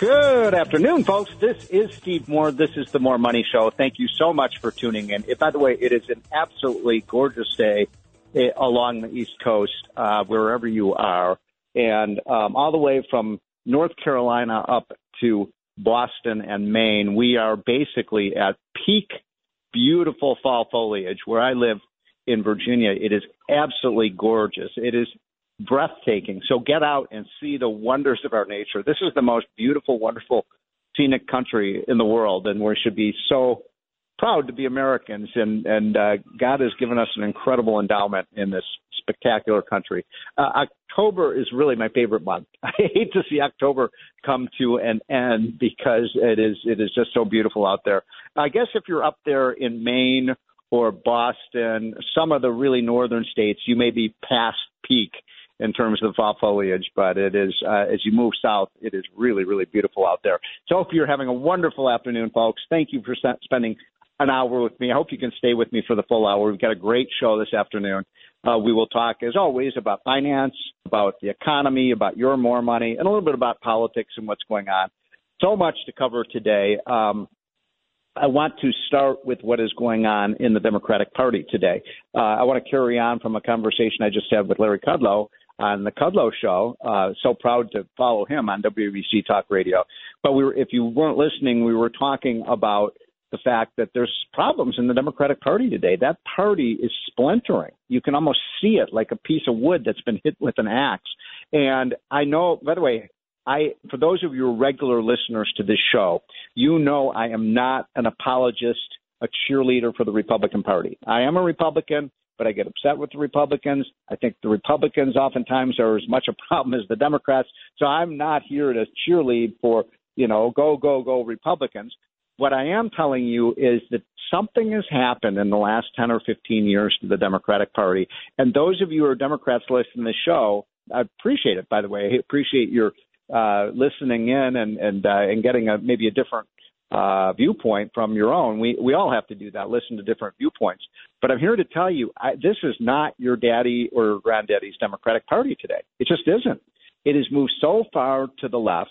Good afternoon, folks. This is Steve Moore. This is the More Money Show. Thank you so much for tuning in. By the way, it is an absolutely gorgeous day eh, along the East Coast, uh, wherever you are, and um, all the way from North Carolina up to Boston and Maine. We are basically at peak beautiful fall foliage. Where I live in Virginia, it is absolutely gorgeous. It is breathtaking. So get out and see the wonders of our nature. This is the most beautiful, wonderful, scenic country in the world, and we should be so proud to be Americans. And and uh, God has given us an incredible endowment in this spectacular country. Uh, October is really my favorite month. I hate to see October come to an end because it is it is just so beautiful out there. I guess if you're up there in Maine or Boston, some of the really northern states, you may be past peak in terms of the fall foliage, but it is uh, as you move south, it is really, really beautiful out there. So, hope you're having a wonderful afternoon, folks. Thank you for spending an hour with me. I hope you can stay with me for the full hour. We've got a great show this afternoon. Uh, we will talk, as always, about finance, about the economy, about your more money, and a little bit about politics and what's going on. So much to cover today. Um, I want to start with what is going on in the Democratic Party today. Uh, I want to carry on from a conversation I just had with Larry Kudlow on the Kudlow show. Uh, so proud to follow him on WBC Talk Radio. But we were, if you weren't listening, we were talking about the fact that there's problems in the Democratic Party today. That party is splintering. You can almost see it like a piece of wood that's been hit with an axe. And I know, by the way, I, for those of you regular listeners to this show, you know I am not an apologist, a cheerleader for the Republican Party. I am a Republican but I get upset with the Republicans. I think the Republicans oftentimes are as much a problem as the Democrats. So I'm not here to cheerlead for, you know, go, go, go Republicans. What I am telling you is that something has happened in the last 10 or 15 years to the Democratic Party. And those of you who are Democrats listening to the show, I appreciate it, by the way. I appreciate your uh, listening in and, and, uh, and getting a, maybe a different uh, viewpoint from your own. We we all have to do that. Listen to different viewpoints. But I'm here to tell you, I, this is not your daddy or granddaddy's Democratic Party today. It just isn't. It has moved so far to the left.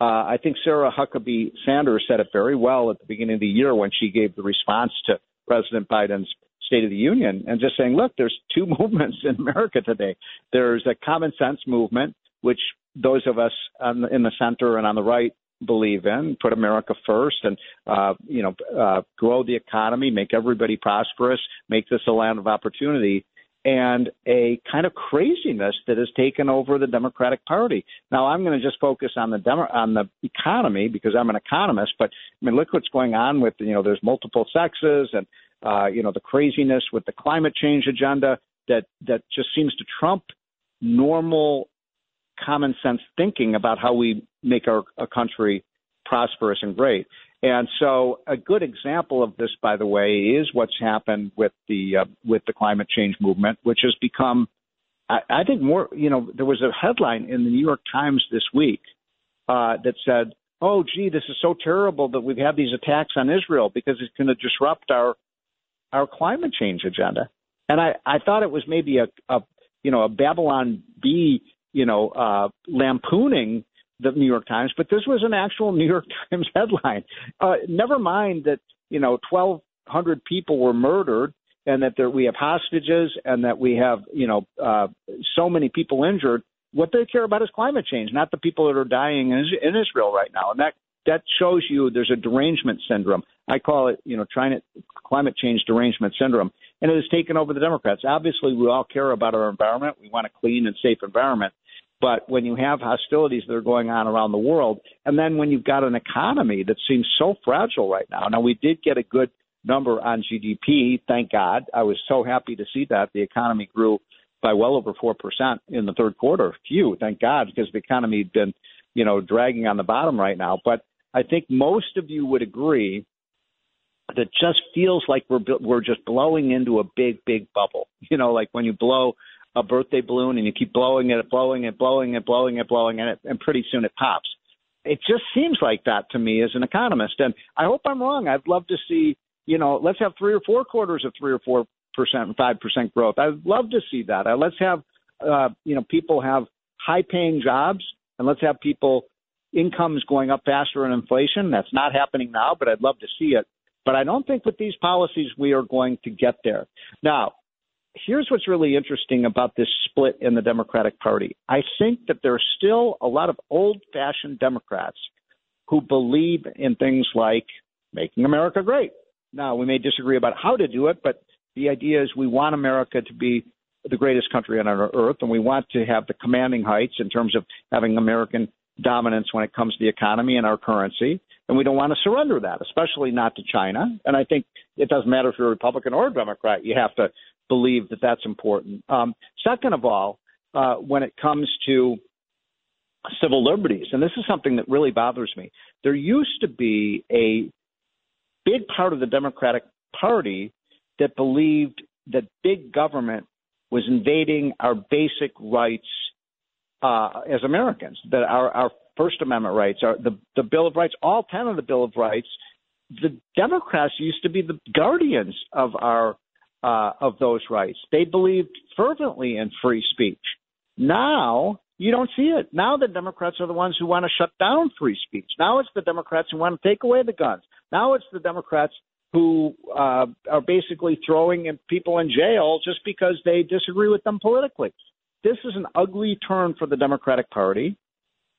Uh, I think Sarah Huckabee Sanders said it very well at the beginning of the year when she gave the response to President Biden's State of the Union and just saying, look, there's two movements in America today. There's a common sense movement, which those of us in the center and on the right believe in, put America first, and uh, you know, uh, grow the economy, make everybody prosperous, make this a land of opportunity, and a kind of craziness that has taken over the Democratic Party. Now, I'm going to just focus on the Demo- on the economy because I'm an economist, but I mean, look what's going on with you know, there's multiple sexes, and uh, you know, the craziness with the climate change agenda that that just seems to trump normal common sense thinking about how we make our, country prosperous and great. And so, a good example of this, by the way, is what's happened with the uh, with the climate change movement, which has become, I, I think, more. You know, there was a headline in the New York Times this week uh, that said, "Oh, gee, this is so terrible that we've had these attacks on Israel because it's going to disrupt our our climate change agenda." And I, I thought it was maybe a, a you know a Babylon Bee you know, uh, lampooning the New York Times, but this was an actual New York Times headline. Uh, never mind that, you know, 1,200 people were murdered and that there, we have hostages and that we have, you know, uh, so many people injured. What they care about is climate change, not the people that are dying in, in Israel right now. And that, that shows you there's a derangement syndrome. I call it, you know, climate change derangement syndrome, and it has taken over the Democrats. Obviously, we all care about our environment. We want a clean and safe environment. But when you have hostilities that are going on around the world, and then when you've got an economy that seems so fragile right now, now we did get a good number on GDP, thank God. I was so happy to see that. The economy grew by well over 4% in the third quarter. Phew, thank God, because the economy had been, you know, dragging on the bottom right now. But I think most of you would agree that just feels like we're we're just blowing into a big big bubble. You know, like when you blow a birthday balloon and you keep blowing it, blowing it, blowing it, blowing it, blowing it, and pretty soon it pops. It just seems like that to me as an economist, and I hope I'm wrong. I'd love to see, you know, let's have three or four quarters of three or four percent and five percent growth. I'd love to see that. Uh, let's have, uh, you know, people have high paying jobs, and let's have people incomes going up faster than inflation. That's not happening now, but I'd love to see it. But I don't think with these policies we are going to get there. Now, here's what's really interesting about this split in the Democratic Party. I think that there are still a lot of old fashioned Democrats who believe in things like making America great. Now, we may disagree about how to do it, but the idea is we want America to be the greatest country on our earth, and we want to have the commanding heights in terms of having American dominance when it comes to the economy and our currency. And we don't want to surrender that, especially not to China. And I think it doesn't matter if you're a Republican or a Democrat, you have to believe that that's important. Um, second of all, uh, when it comes to civil liberties, and this is something that really bothers me, there used to be a big part of the Democratic Party that believed that big government was invading our basic rights uh, as Americans, that our, our First Amendment rights, our, the, the Bill of Rights, all 10 of the Bill of Rights, the Democrats used to be the guardians of our uh, of those rights. They believed fervently in free speech. Now you don't see it. Now the Democrats are the ones who want to shut down free speech. Now it's the Democrats who want to take away the guns. Now it's the Democrats who uh, are basically throwing people in jail just because they disagree with them politically. This is an ugly turn for the Democratic Party,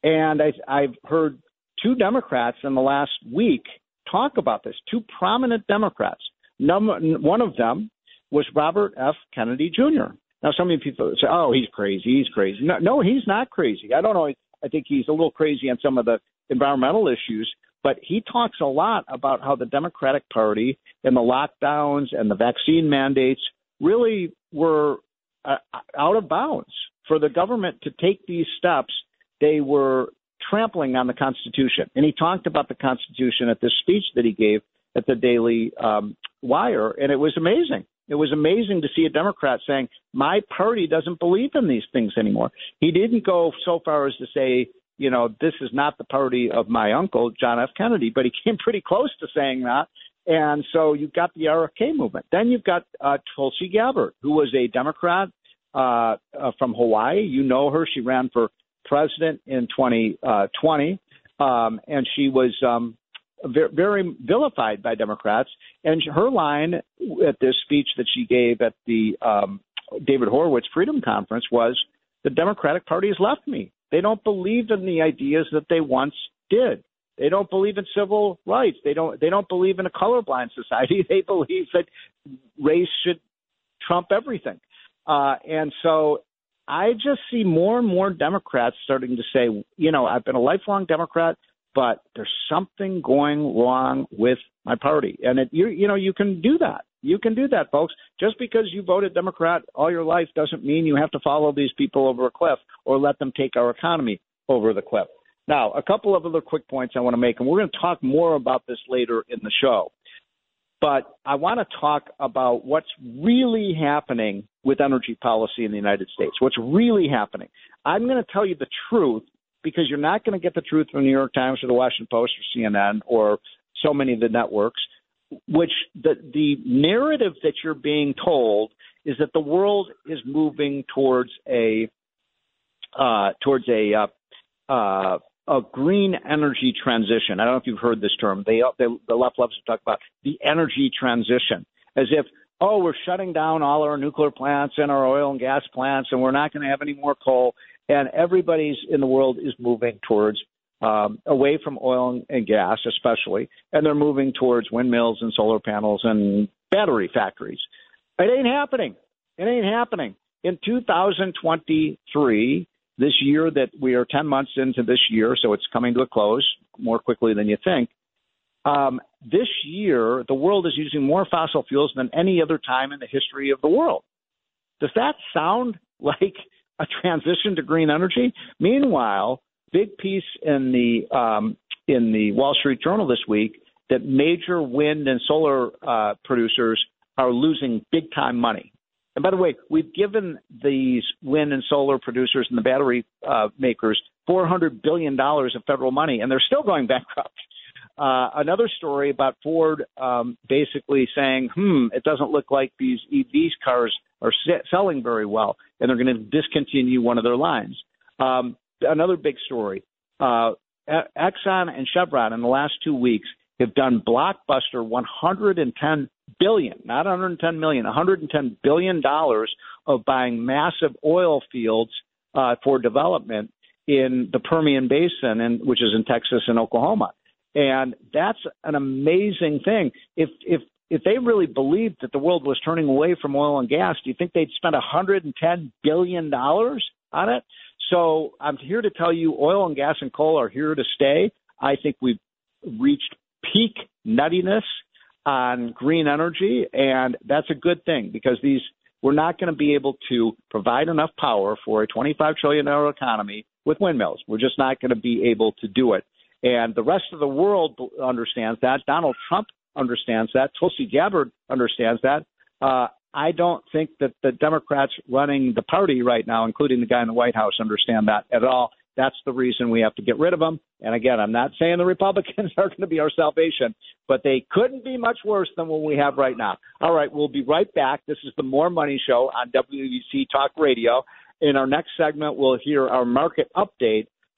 and I, I've heard two Democrats in the last week talk about this. Two prominent Democrats. One of them was Robert F. Kennedy Jr. Now, some of you people say, "Oh, he's crazy. He's crazy." No, no, he's not crazy. I don't know. I think he's a little crazy on some of the environmental issues, but he talks a lot about how the Democratic Party and the lockdowns and the vaccine mandates really were uh, out of bounds for the government to take these steps. They were trampling on the Constitution, and he talked about the Constitution at this speech that he gave at the Daily um, Wire, and it was amazing. It was amazing to see a Democrat saying, My party doesn't believe in these things anymore. He didn't go so far as to say, you know, this is not the party of my uncle, John F. Kennedy, but he came pretty close to saying that. And so you've got the RFK movement. Then you've got uh, Tulsi Gabbard, who was a Democrat uh, uh, from Hawaii. You know her. She ran for president in 2020. Uh, um, and she was um, very, vilified by Democrats. And her line at this speech that she gave at the um, David Horowitz Freedom Conference was, "The Democratic Party has left me. They don't believe in the ideas that they once did. They don't believe in civil rights. They don't. They don't believe in a colorblind society. They believe that race should trump everything." Uh, and so I just see more and more Democrats starting to say, you know, I've been a lifelong Democrat but there's something going wrong with my party. And it, you, you know, you can do that. You can do that, folks. Just because you voted Democrat all your life doesn't mean you have to follow these people over a cliff or let them take our economy over the cliff. Now, a couple of other quick points I want to make, and we're going to talk more about this later in the show. But I want to talk about what's really happening with energy policy in the United States. What's really happening. I'm going to tell you the truth because you're not going to get the truth from the New York Times or the Washington Post or CNN or so many of the networks. Which the the narrative that you're being told is that the world is moving towards a uh, towards a uh, uh, a green energy transition. I don't know if you've heard this term. They, they the left loves to talk about the energy transition as if oh we're shutting down all our nuclear plants and our oil and gas plants and we're not going to have any more coal and everybody's in the world is moving towards um, away from oil and gas, especially, and they're moving towards windmills and solar panels and battery factories. It ain't happening. It ain't happening. In 2023, this year that we are 10 months into this year, so it's coming to a close more quickly than you think. Um, this year, the world is using more fossil fuels than any other time in the history of the world. Does that sound like a transition to green energy? Meanwhile, big piece in the um, in the Wall Street Journal this week that major wind and solar uh, producers are losing big time money. And by the way, we've given these wind and solar producers and the battery uh, makers $400 billion of federal money, and they're still going bankrupt. Uh, another story about Ford um, basically saying, hmm, it doesn't look like these EV cars are se- selling very well, and they're going to discontinue one of their lines. Um, another big story uh, Exxon and Chevron in the last two weeks have done blockbuster 110 billion, not 110 million, 110 billion dollars of buying massive oil fields uh, for development in the Permian Basin, and which is in Texas and Oklahoma. And that's an amazing thing. If if if they really believed that the world was turning away from oil and gas, do you think they'd spend 110 billion dollars on it? So I'm here to tell you, oil and gas and coal are here to stay. I think we've reached peak nuttiness on green energy, and that's a good thing because these we're not going to be able to provide enough power for a 25 trillion dollar economy with windmills. We're just not going to be able to do it. And the rest of the world understands that. Donald Trump understands that. Tulsi Gabbard understands that. Uh, I don't think that the Democrats running the party right now, including the guy in the White House, understand that at all. That's the reason we have to get rid of them. And again, I'm not saying the Republicans are going to be our salvation, but they couldn't be much worse than what we have right now. All right, we'll be right back. This is the More Money Show on WBC Talk Radio. In our next segment, we'll hear our market update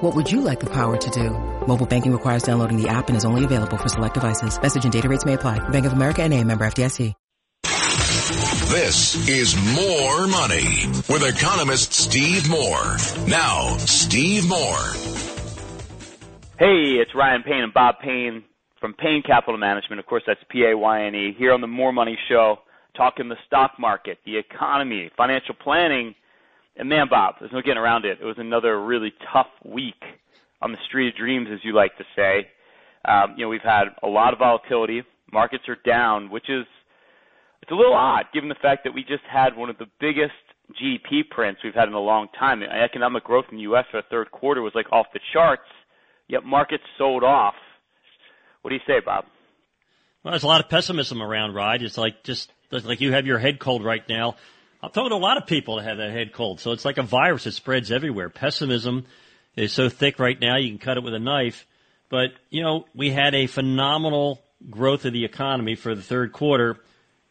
What would you like the power to do? Mobile banking requires downloading the app and is only available for select devices. Message and data rates may apply. Bank of America and a member FDIC. This is More Money with economist Steve Moore. Now, Steve Moore. Hey, it's Ryan Payne and Bob Payne from Payne Capital Management. Of course, that's P-A-Y-N-E. Here on the More Money Show, talking the stock market, the economy, financial planning – and man, Bob, there's no getting around it. It was another really tough week on the street of dreams, as you like to say. Um, you know, we've had a lot of volatility. Markets are down, which is it's a little odd given the fact that we just had one of the biggest GDP prints we've had in a long time. Economic growth in the U.S. for the third quarter was like off the charts, yet markets sold off. What do you say, Bob? Well, there's a lot of pessimism around, Ride. It's like just like you have your head cold right now. I've talked to a lot of people that have that head cold. So it's like a virus that spreads everywhere. Pessimism is so thick right now you can cut it with a knife. But, you know, we had a phenomenal growth of the economy for the third quarter.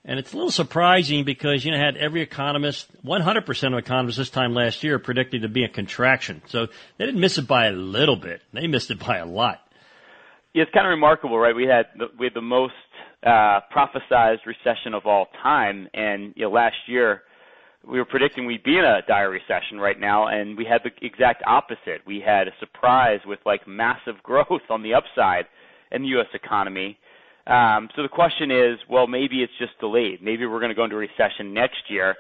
And it's a little surprising because, you know, had every economist, 100% of economists this time last year predicted to be a contraction. So they didn't miss it by a little bit. They missed it by a lot. Yeah, it's kind of remarkable, right? We had the, we had the most uh, prophesized recession of all time, and you know, last year we were predicting we'd be in a dire recession right now, and we had the exact opposite. We had a surprise with like massive growth on the upside in the U.S. economy. Um, so the question is, well, maybe it's just delayed. Maybe we're going to go into recession next year,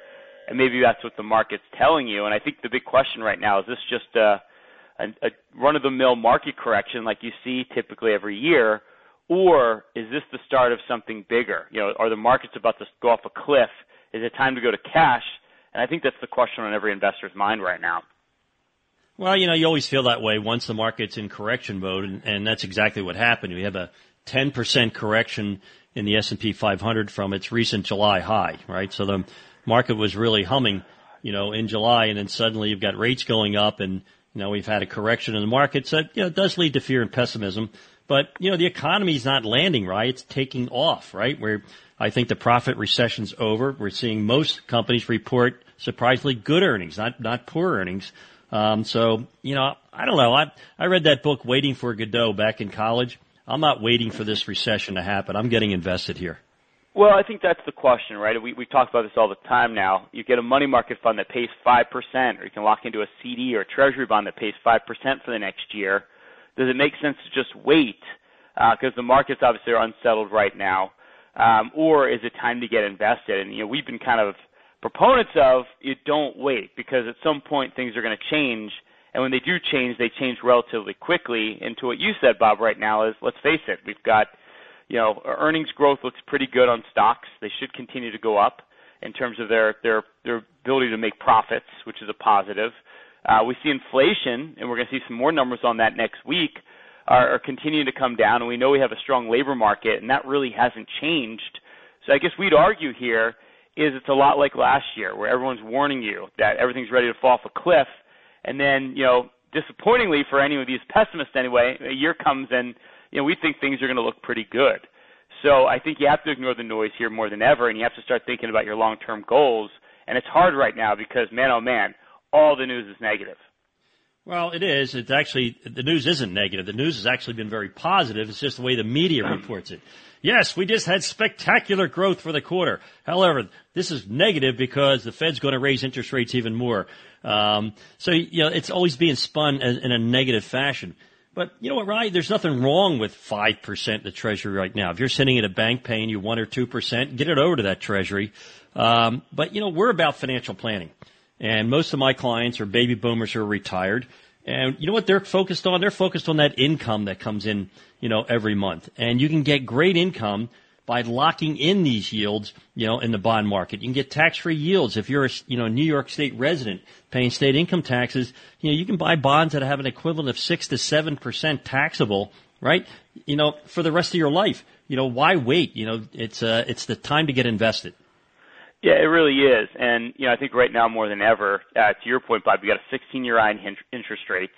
and maybe that's what the market's telling you. And I think the big question right now is this just a, a, a run-of-the-mill market correction like you see typically every year, or is this the start of something bigger? You know, are the markets about to go off a cliff? Is it time to go to cash? And I think that's the question on every investor's mind right now. Well, you know, you always feel that way once the market's in correction mode, and, and that's exactly what happened. We have a 10% correction in the S&P 500 from its recent July high, right? So the market was really humming, you know, in July, and then suddenly you've got rates going up, and you know we've had a correction in the market. So you know, it does lead to fear and pessimism. But, you know, the economy's not landing, right? It's taking off, right? Where I think the profit recession's over. We're seeing most companies report surprisingly good earnings, not, not poor earnings. Um, so, you know, I don't know. I, I read that book, Waiting for Godot, back in college. I'm not waiting for this recession to happen. I'm getting invested here. Well, I think that's the question, right? We we talk about this all the time now. You get a money market fund that pays five percent, or you can lock into a CD or a treasury bond that pays five percent for the next year. Does it make sense to just wait because uh, the markets obviously are unsettled right now, um, or is it time to get invested? And you know, we've been kind of proponents of you don't wait because at some point things are going to change, and when they do change, they change relatively quickly. And to what you said, Bob, right now is let's face it, we've got you know, earnings growth looks pretty good on stocks. They should continue to go up in terms of their their their ability to make profits, which is a positive. Uh, we see inflation, and we're going to see some more numbers on that next week, are, are continuing to come down, and we know we have a strong labor market, and that really hasn't changed. So I guess we'd argue here is it's a lot like last year, where everyone's warning you that everything's ready to fall off a cliff, and then you know, disappointingly for any of these pessimists anyway, a year comes and you know, we think things are going to look pretty good. So I think you have to ignore the noise here more than ever, and you have to start thinking about your long-term goals. And it's hard right now because, man, oh man, all the news is negative. Well, it is. It's actually the news isn't negative. The news has actually been very positive. It's just the way the media reports it. Yes, we just had spectacular growth for the quarter. However, this is negative because the Fed's going to raise interest rates even more. Um, so you know, it's always being spun as, in a negative fashion. But you know what, Ryan? There's nothing wrong with 5% the Treasury right now. If you're sitting at a bank paying you 1 or 2%, get it over to that Treasury. Um, but, you know, we're about financial planning. And most of my clients are baby boomers who are retired. And you know what they're focused on? They're focused on that income that comes in, you know, every month. And you can get great income by locking in these yields, you know, in the bond market. You can get tax-free yields if you're a, you know, a New York State resident paying state income taxes. You know, you can buy bonds that have an equivalent of six to seven percent taxable, right? You know, for the rest of your life. You know, why wait? You know, it's uh, it's the time to get invested. Yeah, it really is, and you know, I think right now more than ever, uh, to your point, Bob, you got a 16-year high in interest rates,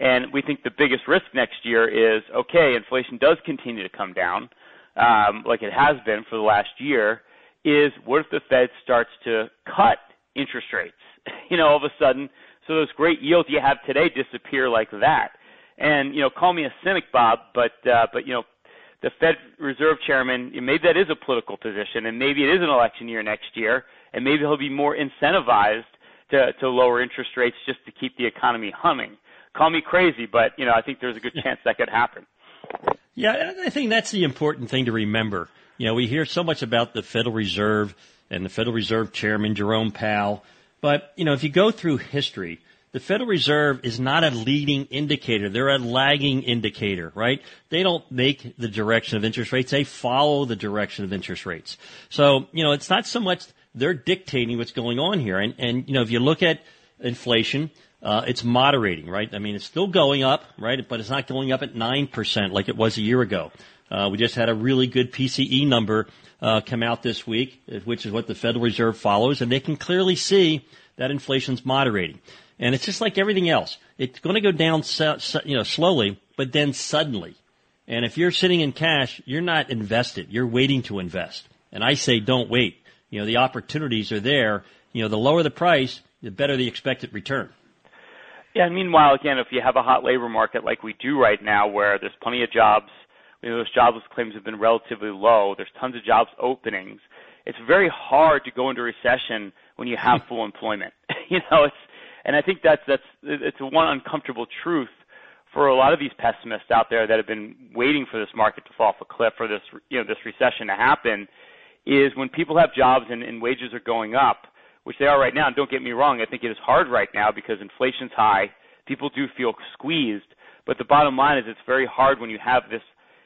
and we think the biggest risk next year is okay, inflation does continue to come down um, like it has been for the last year, is what if the Fed starts to cut interest rates? you know, all of a sudden, so those great yields you have today disappear like that. And you know, call me a cynic, Bob, but uh, but you know, the Fed Reserve Chairman, maybe that is a political position, and maybe it is an election year next year, and maybe he'll be more incentivized to to lower interest rates just to keep the economy humming. Call me crazy, but you know, I think there's a good chance that could happen. Yeah, I think that's the important thing to remember. You know, we hear so much about the Federal Reserve and the Federal Reserve Chairman Jerome Powell, but you know, if you go through history, the Federal Reserve is not a leading indicator. They're a lagging indicator, right? They don't make the direction of interest rates. They follow the direction of interest rates. So, you know, it's not so much they're dictating what's going on here. And, and, you know, if you look at inflation, uh, it's moderating, right? I mean, it's still going up, right? But it's not going up at 9% like it was a year ago. Uh, we just had a really good PCE number uh, come out this week, which is what the Federal Reserve follows, and they can clearly see that inflation's moderating. And it's just like everything else. It's going to go down, you know, slowly, but then suddenly. And if you're sitting in cash, you're not invested. You're waiting to invest. And I say don't wait. You know, the opportunities are there. You know, the lower the price, the better the expected return. Yeah, and meanwhile, again, if you have a hot labor market like we do right now, where there's plenty of jobs, you know, those jobless claims have been relatively low. There's tons of jobs openings. It's very hard to go into recession when you have full employment. you know, it's and I think that's that's it's one uncomfortable truth for a lot of these pessimists out there that have been waiting for this market to fall off a cliff or this you know this recession to happen is when people have jobs and, and wages are going up which they are right now. And don't get me wrong, I think it is hard right now because inflation's high. People do feel squeezed. But the bottom line is it's very hard when you have this,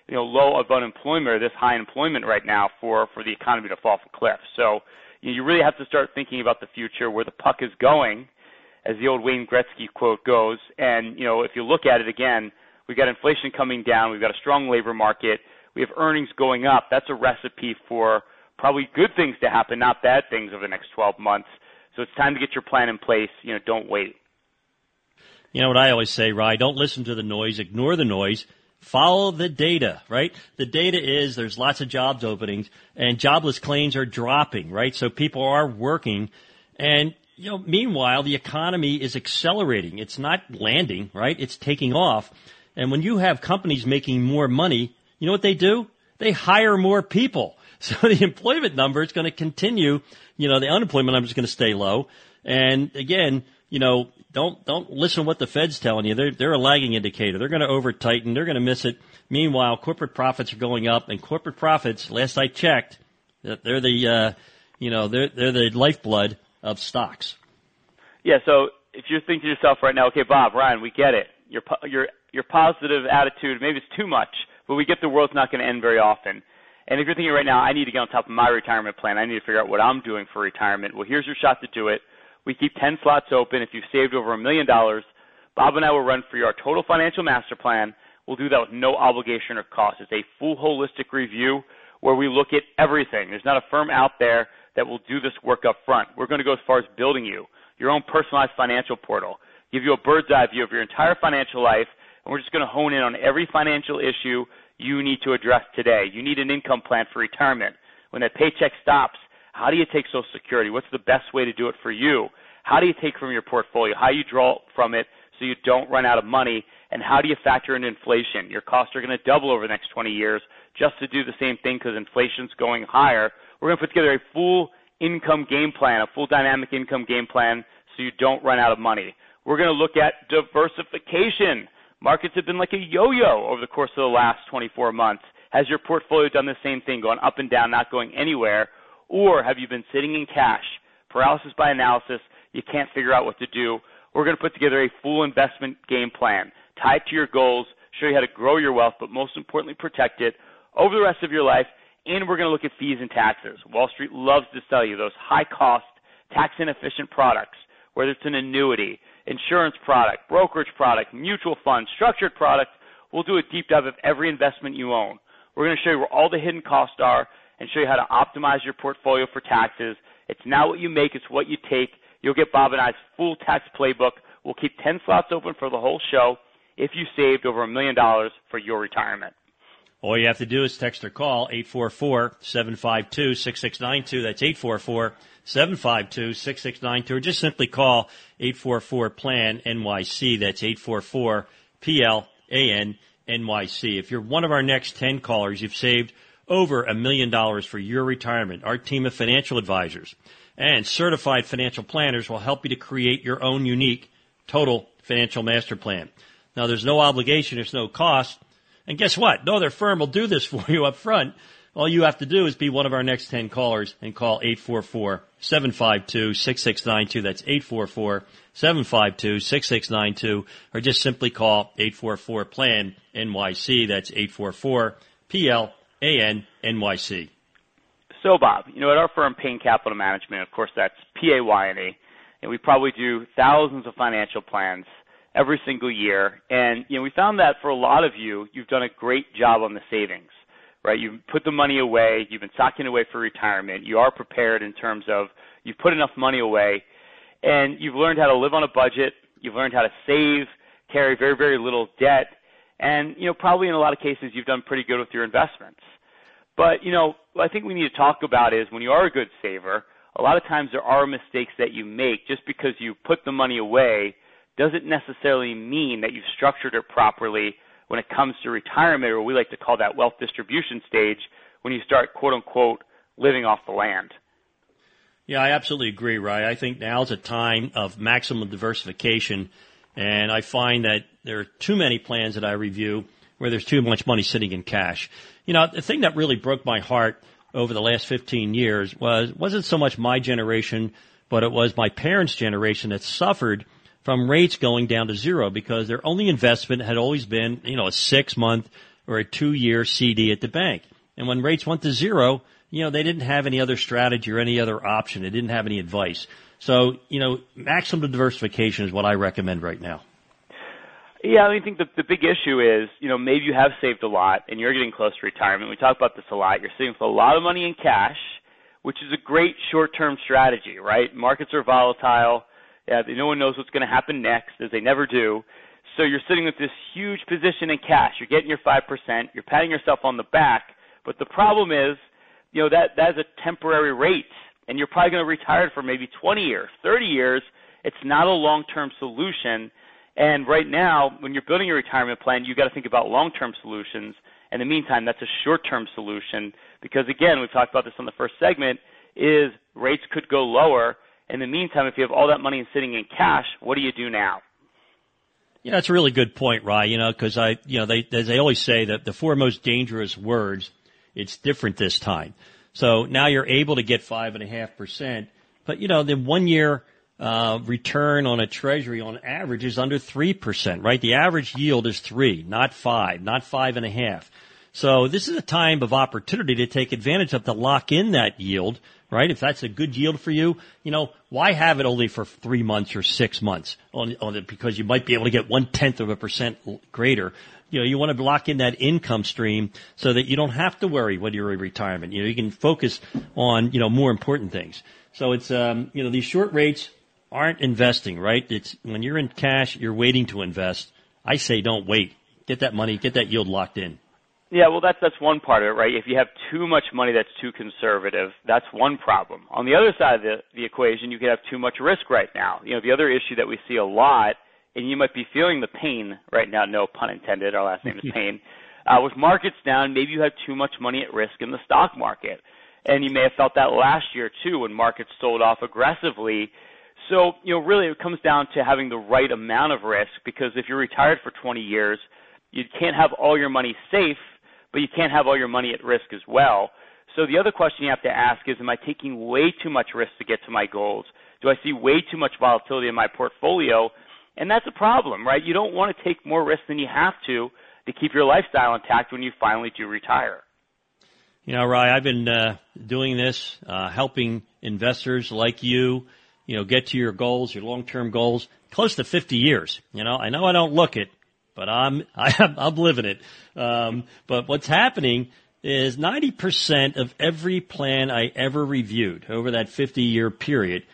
you know, low of unemployment or this high employment right now for, for the economy to fall off a cliff. So you really have to start thinking about the future, where the puck is going, as the old Wayne Gretzky quote goes. And, you know, if you look at it again, we've got inflation coming down, we've got a strong labor market, we have earnings going up. That's a recipe for probably good things to happen, not bad things over the next 12 months. So it's time to get your plan in place. You know, don't wait. You know what I always say, Rye? Don't listen to the noise. Ignore the noise. Follow the data, right? The data is there's lots of jobs openings and jobless claims are dropping, right? So people are working and you know, meanwhile, the economy is accelerating. It's not landing, right? It's taking off. And when you have companies making more money, you know what they do? They hire more people. So the employment number is going to continue. You know, the unemployment number is going to stay low. And again, you know, don't don't listen to what the Fed's telling you. They're they're a lagging indicator. They're going to over tighten. They're going to miss it. Meanwhile, corporate profits are going up, and corporate profits, last I checked, they're the uh, you know they're they're the lifeblood of stocks. Yeah. So if you're thinking to yourself right now, okay, Bob, Ryan, we get it. Your your your positive attitude, maybe it's too much, but we get the world's not going to end very often. And if you're thinking right now, I need to get on top of my retirement plan, I need to figure out what I'm doing for retirement. Well, here's your shot to do it. We keep 10 slots open. If you've saved over a million dollars, Bob and I will run for you our total financial master plan. We'll do that with no obligation or cost. It's a full holistic review where we look at everything. There's not a firm out there that will do this work up front. We're going to go as far as building you your own personalized financial portal, give you a bird's eye view of your entire financial life, and we're just going to hone in on every financial issue you need to address today. You need an income plan for retirement. When that paycheck stops, how do you take Social Security? What's the best way to do it for you? How do you take from your portfolio? How do you draw from it so you don't run out of money? And how do you factor in inflation? Your costs are going to double over the next 20 years just to do the same thing because inflation's going higher. We're going to put together a full income game plan, a full dynamic income game plan so you don't run out of money. We're going to look at diversification. Markets have been like a yo-yo over the course of the last 24 months. Has your portfolio done the same thing, going up and down, not going anywhere? Or have you been sitting in cash, paralysis by analysis, you can't figure out what to do? We're going to put together a full investment game plan, tied to your goals, show you how to grow your wealth, but most importantly, protect it over the rest of your life. And we're going to look at fees and taxes. Wall Street loves to sell you those high cost, tax inefficient products, whether it's an annuity, insurance product, brokerage product, mutual fund, structured product. We'll do a deep dive of every investment you own. We're going to show you where all the hidden costs are and show you how to optimize your portfolio for taxes. It's not what you make, it's what you take. You'll get Bob and I's full tax playbook. We'll keep 10 slots open for the whole show if you saved over a million dollars for your retirement. All you have to do is text or call 844-752-6692. That's 844-752-6692 or just simply call 844-PLAN NYC. That's 844-PLAN NYC. If you're one of our next 10 callers, you've saved over a million dollars for your retirement. Our team of financial advisors and certified financial planners will help you to create your own unique total financial master plan. Now there's no obligation, there's no cost. And guess what? No other firm will do this for you up front. All you have to do is be one of our next 10 callers and call 844-752-6692. That's 844-752-6692 or just simply call 844-PLAN NYC. That's 844-PLAN NYC. So Bob, you know, at our firm Payne Capital Management, of course that's P-A-Y-N-E, and we probably do thousands of financial plans every single year. And, you know, we found that for a lot of you, you've done a great job on the savings right? You've put the money away. You've been socking away for retirement. You are prepared in terms of you've put enough money away, and you've learned how to live on a budget. You've learned how to save, carry very very little debt, and you know probably in a lot of cases you've done pretty good with your investments. But you know I think we need to talk about is when you are a good saver, a lot of times there are mistakes that you make just because you put the money away doesn't necessarily mean that you've structured it properly when it comes to retirement, or we like to call that wealth distribution stage, when you start quote unquote living off the land. Yeah, I absolutely agree, Right. I think now's a time of maximum diversification, and I find that there are too many plans that I review where there's too much money sitting in cash. You know, the thing that really broke my heart over the last 15 years was wasn't so much my generation, but it was my parents' generation that suffered from rates going down to zero because their only investment had always been, you know, a six month or a two year CD at the bank. And when rates went to zero, you know, they didn't have any other strategy or any other option. They didn't have any advice. So, you know, maximum diversification is what I recommend right now. Yeah, I mean, I think the, the big issue is, you know, maybe you have saved a lot and you're getting close to retirement. We talk about this a lot. You're saving a lot of money in cash, which is a great short-term strategy, right? Markets are volatile. Yeah, no one knows what's going to happen next, as they never do. So you're sitting with this huge position in cash. You're getting your 5%. You're patting yourself on the back. But the problem is, you know, that, that is a temporary rate. And you're probably going to retire for maybe 20 years, 30 years. It's not a long-term solution. And right now, when you're building your retirement plan, you've got to think about long-term solutions. In the meantime, that's a short-term solution because again, we've talked about this on the first segment, is rates could go lower. In the meantime, if you have all that money sitting in cash, what do you do now? Yeah, that's a really good point, Rye. You know, because I, you know, they as they always say that the four most dangerous words, it's different this time. So now you're able to get five and a half percent, but you know, the one year uh, return on a treasury on average is under three percent, right? The average yield is three, not five, not five and a half. So this is a time of opportunity to take advantage of to lock in that yield right? If that's a good yield for you, you know, why have it only for three months or six months on, on it because you might be able to get one tenth of a percent greater. You know, you want to lock in that income stream so that you don't have to worry when you're in retirement. You know, you can focus on, you know, more important things. So it's, um, you know, these short rates aren't investing, right? It's when you're in cash, you're waiting to invest. I say don't wait. Get that money, get that yield locked in. Yeah, well, that's that's one part of it, right? If you have too much money that's too conservative, that's one problem. On the other side of the, the equation, you could have too much risk right now. You know, the other issue that we see a lot, and you might be feeling the pain right now. No pun intended. Our last name is Payne. Uh, with markets down, maybe you have too much money at risk in the stock market, and you may have felt that last year too when markets sold off aggressively. So, you know, really, it comes down to having the right amount of risk because if you're retired for 20 years, you can't have all your money safe but you can't have all your money at risk as well. So the other question you have to ask is, am I taking way too much risk to get to my goals? Do I see way too much volatility in my portfolio? And that's a problem, right? You don't want to take more risk than you have to to keep your lifestyle intact when you finally do retire. You know, Rye, I've been uh, doing this, uh, helping investors like you, you know, get to your goals, your long-term goals, close to 50 years. You know, I know I don't look it, but I'm I am, I'm living it. Um, but what's happening is 90% of every plan I ever reviewed over that 50 year period,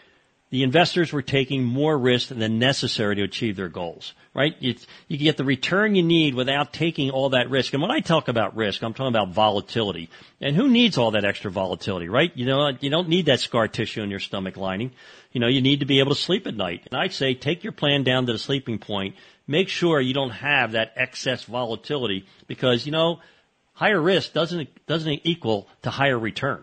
the investors were taking more risk than necessary to achieve their goals, right? You, you get the return you need without taking all that risk. And when I talk about risk, I'm talking about volatility. And who needs all that extra volatility, right? You know, you don't need that scar tissue in your stomach lining. You know, you need to be able to sleep at night. And I'd say take your plan down to the sleeping point make sure you don't have that excess volatility because, you know, higher risk doesn't, doesn't equal to higher return.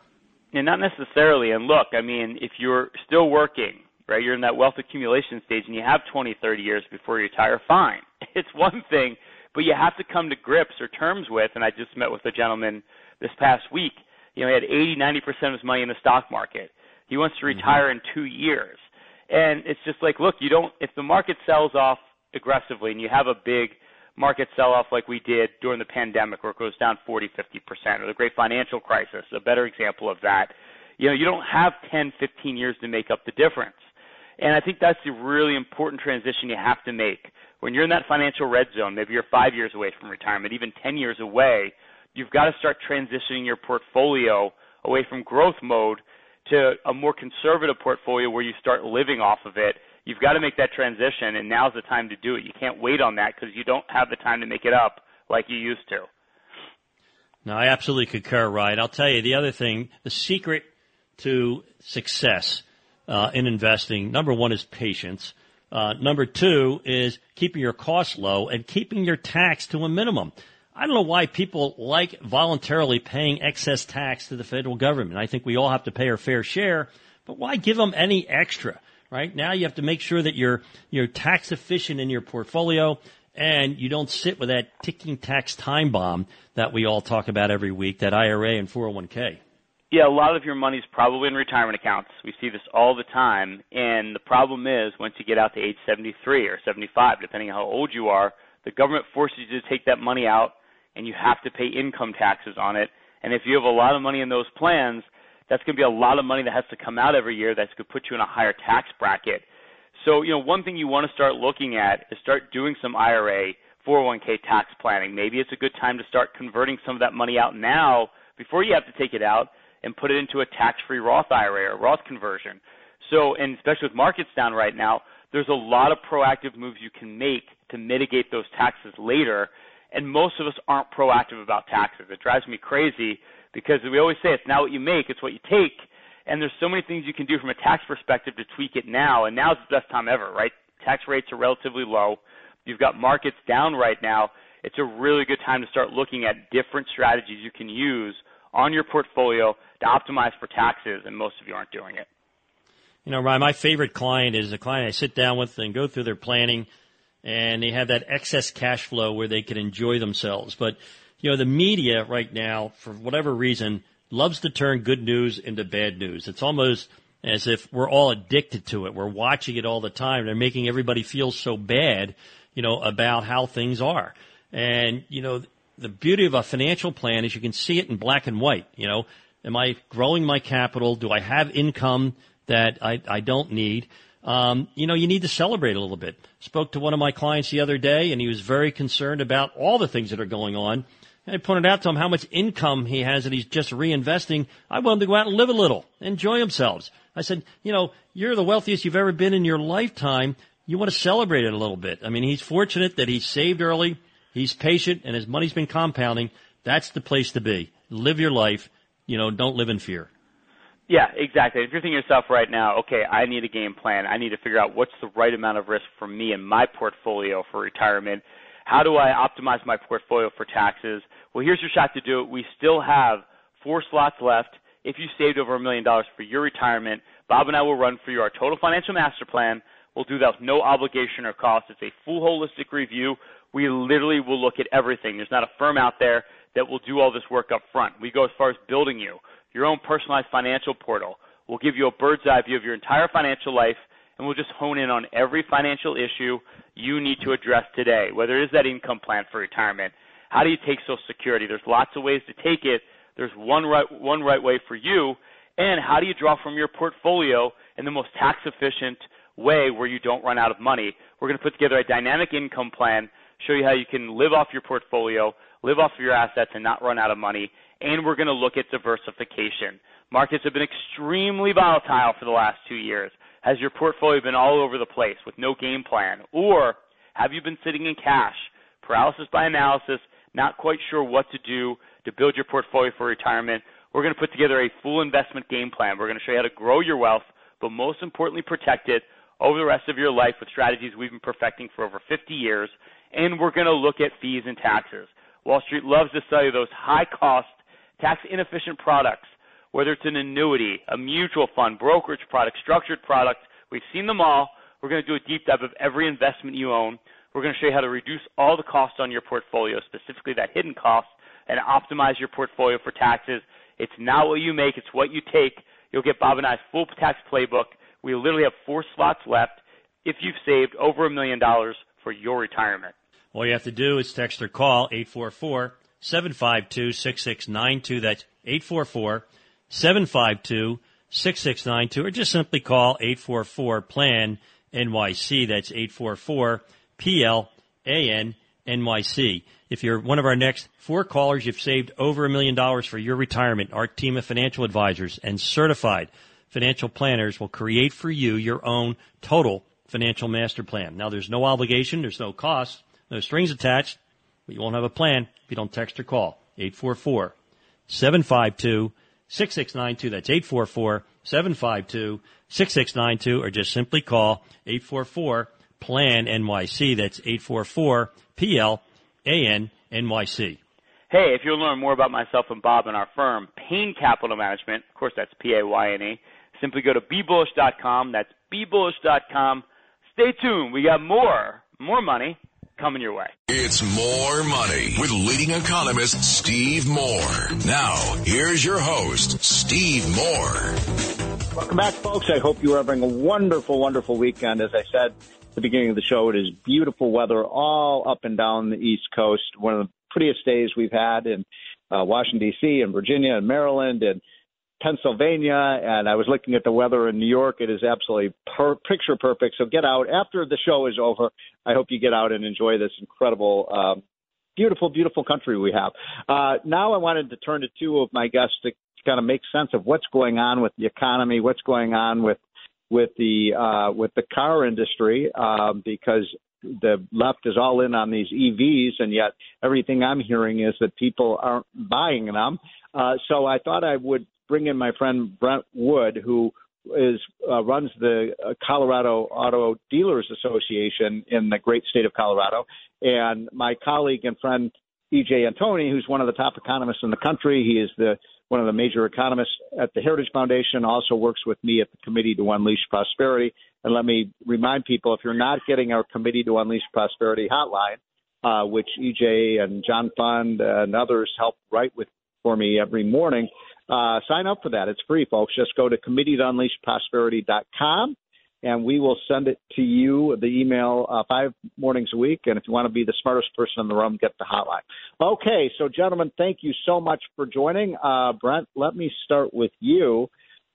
And not necessarily. And look, I mean, if you're still working, right, you're in that wealth accumulation stage and you have 20, 30 years before you retire, fine. It's one thing, but you have to come to grips or terms with, and I just met with a gentleman this past week, you know, he had 80, 90% of his money in the stock market. He wants to mm-hmm. retire mm-hmm. in two years. And it's just like, look, you don't, if the market sells off aggressively and you have a big market sell-off like we did during the pandemic where it goes down 40, 50%, or the great financial crisis, a better example of that, you know, you don't have 10, 15 years to make up the difference. And I think that's the really important transition you have to make. When you're in that financial red zone, maybe you're five years away from retirement, even 10 years away, you've got to start transitioning your portfolio away from growth mode to a more conservative portfolio where you start living off of it you've got to make that transition, and now's the time to do it. You can't wait on that because you don't have the time to make it up like you used to. No, I absolutely concur, Right, I'll tell you the other thing, the secret to success uh, in investing, number one is patience. Uh, number two is keeping your costs low and keeping your tax to a minimum. I don't know why people like voluntarily paying excess tax to the federal government. I think we all have to pay our fair share, but why give them any extra? Right? Now you have to make sure that you're, you're tax efficient in your portfolio and you don't sit with that ticking tax time bomb that we all talk about every week, that IRA and 401k. Yeah, a lot of your money's probably in retirement accounts. We see this all the time. And the problem is, once you get out to age 73 or 75, depending on how old you are, the government forces you to take that money out and you have to pay income taxes on it. And if you have a lot of money in those plans, that's going to be a lot of money that has to come out every year that's going to put you in a higher tax bracket. So, you know, one thing you want to start looking at is start doing some IRA, 401k tax planning. Maybe it's a good time to start converting some of that money out now before you have to take it out and put it into a tax-free Roth IRA or Roth conversion. So, and especially with markets down right now, there's a lot of proactive moves you can make to mitigate those taxes later. And most of us aren't proactive about taxes. It drives me crazy because we always say it's not what you make, it's what you take. And there's so many things you can do from a tax perspective to tweak it now. And now's the best time ever, right? Tax rates are relatively low. You've got markets down right now. It's a really good time to start looking at different strategies you can use on your portfolio to optimize for taxes, and most of you aren't doing it. You know, Ryan, my favorite client is a client I sit down with and go through their planning, and they have that excess cash flow where they can enjoy themselves. But, you know, the media right now, for whatever reason, loves to turn good news into bad news. It's almost as if we're all addicted to it. We're watching it all the time. They're making everybody feel so bad, you know, about how things are. And, you know, the beauty of a financial plan is you can see it in black and white. You know, am I growing my capital? Do I have income that I, I don't need. Um, you know, you need to celebrate a little bit. Spoke to one of my clients the other day, and he was very concerned about all the things that are going on. I pointed out to him how much income he has and he's just reinvesting. I want him to go out and live a little, enjoy themselves. I said, you know, you're the wealthiest you've ever been in your lifetime. You want to celebrate it a little bit. I mean, he's fortunate that he saved early. He's patient and his money's been compounding. That's the place to be. Live your life. You know, don't live in fear. Yeah, exactly. If you're thinking yourself right now, okay, I need a game plan. I need to figure out what's the right amount of risk for me and my portfolio for retirement. How do I optimize my portfolio for taxes? Well, here's your shot to do it. We still have four slots left. If you saved over a million dollars for your retirement, Bob and I will run for you our total financial master plan. We'll do that with no obligation or cost. It's a full holistic review. We literally will look at everything. There's not a firm out there that will do all this work up front. We go as far as building you your own personalized financial portal. We'll give you a bird's eye view of your entire financial life, and we'll just hone in on every financial issue you need to address today, whether it is that income plan for retirement. How do you take Social Security? There's lots of ways to take it. There's one right, one right way for you. And how do you draw from your portfolio in the most tax efficient way where you don't run out of money? We're going to put together a dynamic income plan, show you how you can live off your portfolio, live off of your assets, and not run out of money and we're going to look at diversification. Markets have been extremely volatile for the last two years. Has your portfolio been all over the place with no game plan? Or have you been sitting in cash, paralysis by analysis, not quite sure what to do to build your portfolio for retirement? We're going to put together a full investment game plan. We're going to show you how to grow your wealth, but most importantly, protect it over the rest of your life with strategies we've been perfecting for over 50 years. And we're going to look at fees and taxes. Wall Street loves to sell you those high cost tax inefficient products, whether it's an annuity, a mutual fund, brokerage product, structured product. We've seen them all. We're going to do a deep dive of every investment you own. We're going to show you how to reduce all the costs on your portfolio, specifically that hidden cost, and optimize your portfolio for taxes. It's not what you make, it's what you take. You'll get Bob and I's full tax playbook. We literally have four slots left if you've saved over a million dollars for your retirement. All you have to do is text or call 844 752 6692. That's 844 752 6692. Or just simply call 844 PLAN NYC. That's 844 PLAN NYC. If you're one of our next four callers, you've saved over a million dollars for your retirement. Our team of financial advisors and certified financial planners will create for you your own total financial master plan. Now, there's no obligation, there's no cost, no strings attached. But you won't have a plan if you don't text or call. 844 752 6692. That's 844 752 6692. Or just simply call 844 PLAN NYC. That's 844 PLAN NYC. Hey, if you want to learn more about myself and Bob and our firm, Payne Capital Management, of course that's P A Y N E, simply go to bebullish.com. That's bebullish.com. Stay tuned. We got more, more money coming your way. It's more money with leading economist Steve Moore. Now, here's your host, Steve Moore. Welcome back, folks. I hope you are having a wonderful, wonderful weekend. As I said at the beginning of the show, it is beautiful weather all up and down the East Coast. One of the prettiest days we've had in uh, Washington, D.C., and Virginia, and Maryland, and Pennsylvania, and I was looking at the weather in New York. It is absolutely per- picture perfect. So get out after the show is over. I hope you get out and enjoy this incredible, um, beautiful, beautiful country we have. Uh, now I wanted to turn to two of my guests to kind of make sense of what's going on with the economy, what's going on with with the uh, with the car industry um, because the left is all in on these EVs, and yet everything I'm hearing is that people aren't buying them. Uh, so I thought I would bring in my friend Brent Wood, who is uh, runs the uh, Colorado Auto Dealers Association in the great state of Colorado, and my colleague and friend E.J. Antoni, who's one of the top economists in the country. He is the one of the major economists at the Heritage Foundation, also works with me at the Committee to Unleash Prosperity. And let me remind people, if you're not getting our Committee to Unleash Prosperity hotline, uh, which EJ and John Fund and others help write with for me every morning, uh, sign up for that. It's free, folks. Just go to committee to unleash prosperity.com and we will send it to you, the email, uh, five mornings a week. And if you want to be the smartest person in the room, get the hotline. Okay, so gentlemen, thank you so much for joining. Uh, Brent, let me start with you.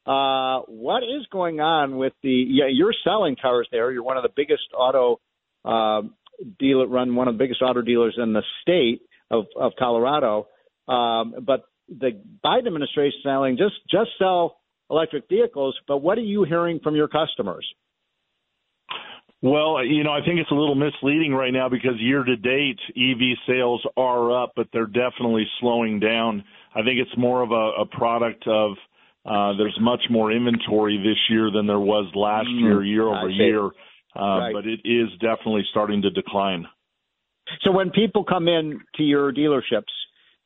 Uh, what is going on with the? Yeah, you're selling cars there. You're one of the biggest auto uh, dealer, run one of the biggest auto dealers in the state of, of Colorado. Um, but the Biden administration is selling just just sell electric vehicles. But what are you hearing from your customers? Well, you know, I think it's a little misleading right now because year to date EV sales are up, but they're definitely slowing down. I think it's more of a, a product of uh, there's much more inventory this year than there was last mm, year, year over year. Uh, right. But it is definitely starting to decline. So when people come in to your dealerships,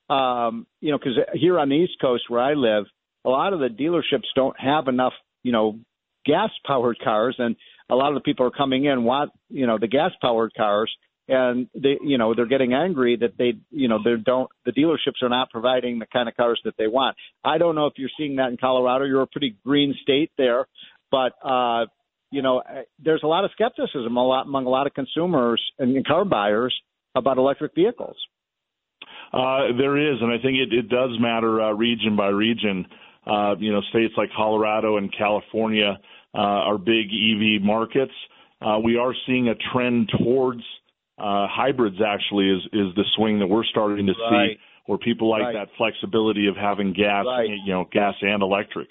um, you know, because here on the East Coast where I live, a lot of the dealerships don't have enough, you know, gas powered cars, and a lot of the people are coming in want, you know, the gas powered cars, and they, you know, they're getting angry that they, you know, they don't, the dealerships are not providing the kind of cars that they want. I don't know if you're seeing that in Colorado. You're a pretty green state there, but uh, you know, there's a lot of skepticism a lot among a lot of consumers and car buyers about electric vehicles. Uh, there is, and I think it, it does matter uh, region by region. Uh, you know, states like Colorado and California uh, are big EV markets. Uh, we are seeing a trend towards uh, hybrids. Actually, is is the swing that we're starting to right. see, where people like right. that flexibility of having gas, right. you know, gas and electric.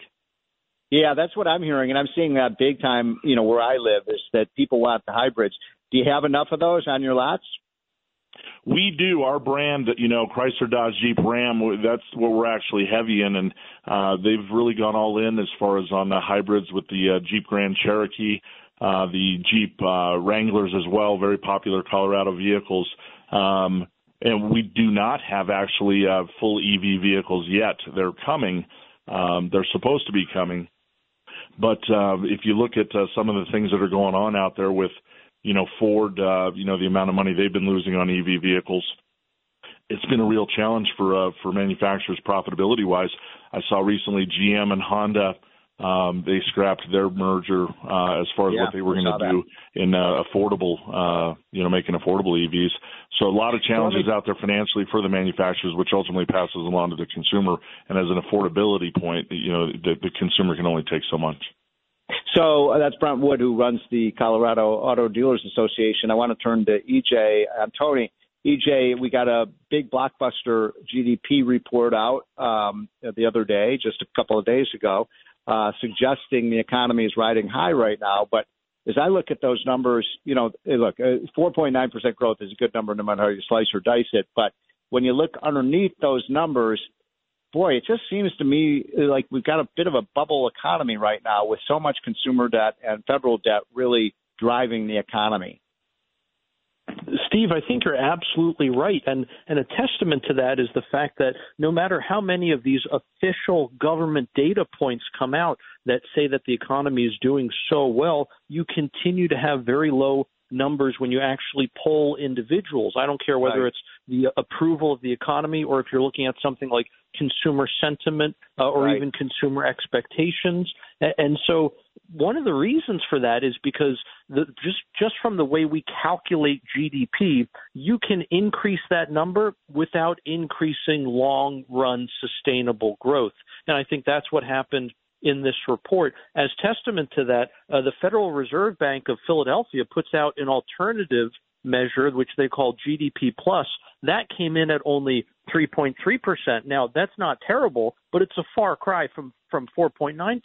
Yeah, that's what I'm hearing, and I'm seeing that big time. You know, where I live is that people want the hybrids. Do you have enough of those on your lots? We do our brand, you know, Chrysler, Dodge, Jeep, Ram. That's what we're actually heavy in, and uh, they've really gone all in as far as on the hybrids with the uh, Jeep Grand Cherokee, uh, the Jeep uh, Wranglers as well, very popular Colorado vehicles. Um, and we do not have actually uh, full EV vehicles yet. They're coming. Um, they're supposed to be coming. But uh, if you look at uh, some of the things that are going on out there with you know, Ford, uh, you know, the amount of money they've been losing on EV vehicles. It's been a real challenge for uh, for manufacturers profitability wise. I saw recently GM and Honda um, they scrapped their merger uh, as far as yeah, what they were going to do in uh, affordable, uh, you know, making affordable EVs. So a lot of challenges out there financially for the manufacturers, which ultimately passes along to the consumer. And as an affordability point, you know, the, the consumer can only take so much. So uh, that's Brent Wood, who runs the Colorado Auto Dealers Association. I want to turn to EJ Antoni. EJ, we got a big blockbuster GDP report out um, the other day, just a couple of days ago, uh, suggesting the economy is riding high right now. But as I look at those numbers, you know, look, 4.9% uh, growth is a good number no matter how you slice or dice it. But when you look underneath those numbers, boy, it just seems to me like we've got a bit of a bubble economy right now with so much consumer debt and federal debt really driving the economy. Steve, I think you're absolutely right. And, and a testament to that is the fact that no matter how many of these official government data points come out that say that the economy is doing so well, you continue to have very low numbers when you actually poll individuals. I don't care whether right. it's the approval of the economy or if you're looking at something like consumer sentiment uh, or right. even consumer expectations. And so one of the reasons for that is because the, just just from the way we calculate GDP, you can increase that number without increasing long run sustainable growth. And I think that's what happened in this report. As testament to that, uh, the Federal Reserve Bank of Philadelphia puts out an alternative measure, which they call GDP plus. That came in at only 3.3%. Now, that's not terrible, but it's a far cry from from 4.9%.